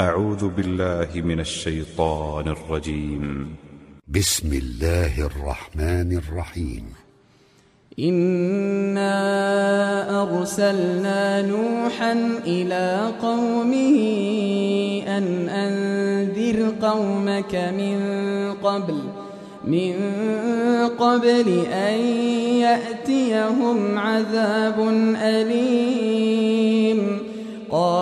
أعوذ بالله من الشيطان الرجيم. بسم الله الرحمن الرحيم. إنا أرسلنا نوحا إلى قومه أن أنذر قومك من قبل من قبل أن يأتيهم عذاب أليم.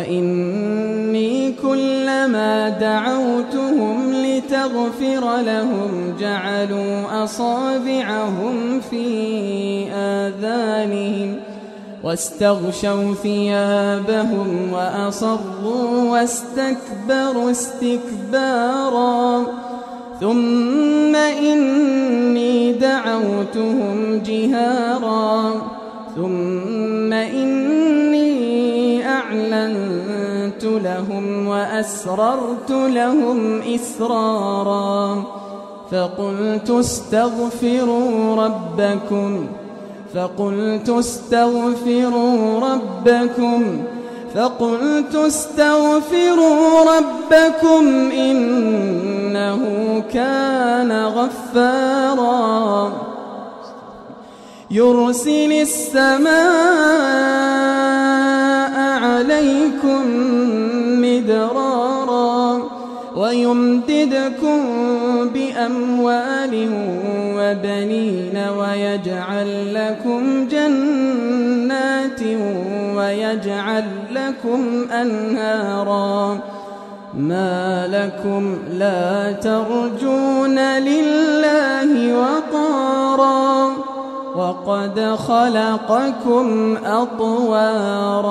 وإني كلما دعوتهم لتغفر لهم جعلوا أصابعهم في آذانهم واستغشوا ثيابهم وأصروا واستكبروا استكبارا ثم إني دعوتهم جهارا ثم إني لهم وأسررت لهم إسرارا فقلت استغفروا ربكم فقلت استغفروا ربكم فقلت استغفروا ربكم إنه كان غفارا يرسل السماء ويمددكم بأموال وبنين ويجعل لكم جنات ويجعل لكم أنهارا. ما لكم لا ترجون لله وقارا. وقد خلقكم أطوارا.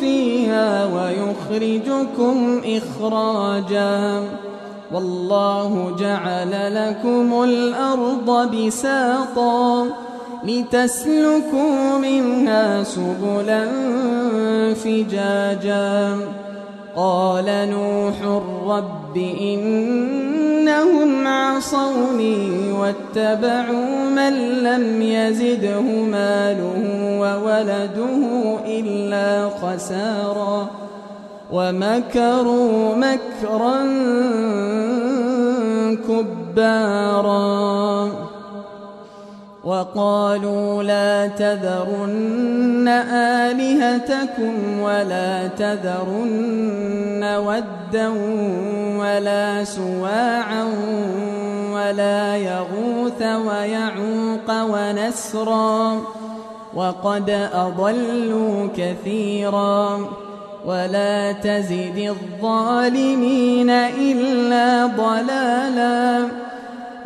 فيها ويخرجكم إخراجا. والله جعل لكم الأرض بساطا لتسلكوا منها سبلا فجاجا. قال نوح رب إنهم عصوني واتبعوا من لم يزده ماله وولده إلا خسارا ومكروا مكرا كبارا. تذرن آلهتكم ولا تذرن ودا ولا سواعا ولا يغوث ويعوق ونسرا وقد أضلوا كثيرا ولا تزد الظالمين إلا ضلالا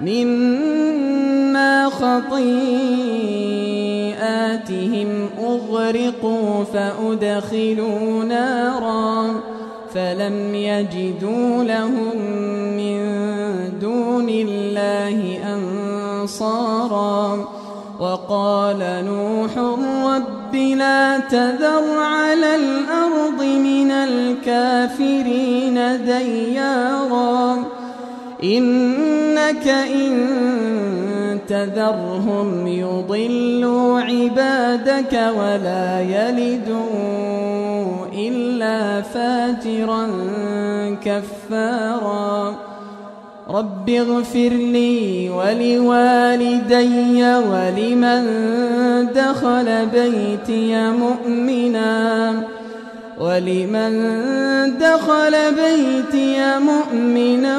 مما خطيئاتهم أغرقوا فأدخلوا نارا فلم يجدوا لهم من دون الله أنصارا وقال نوح رب لا تذر على الأرض من الكافرين ديارا إنك إن تذرهم يضلوا عبادك ولا يلدوا إلا فاجرا كفارا رب اغفر لي ولوالدي ولمن دخل بيتي مؤمنا ولمن دخل بيتي مؤمنا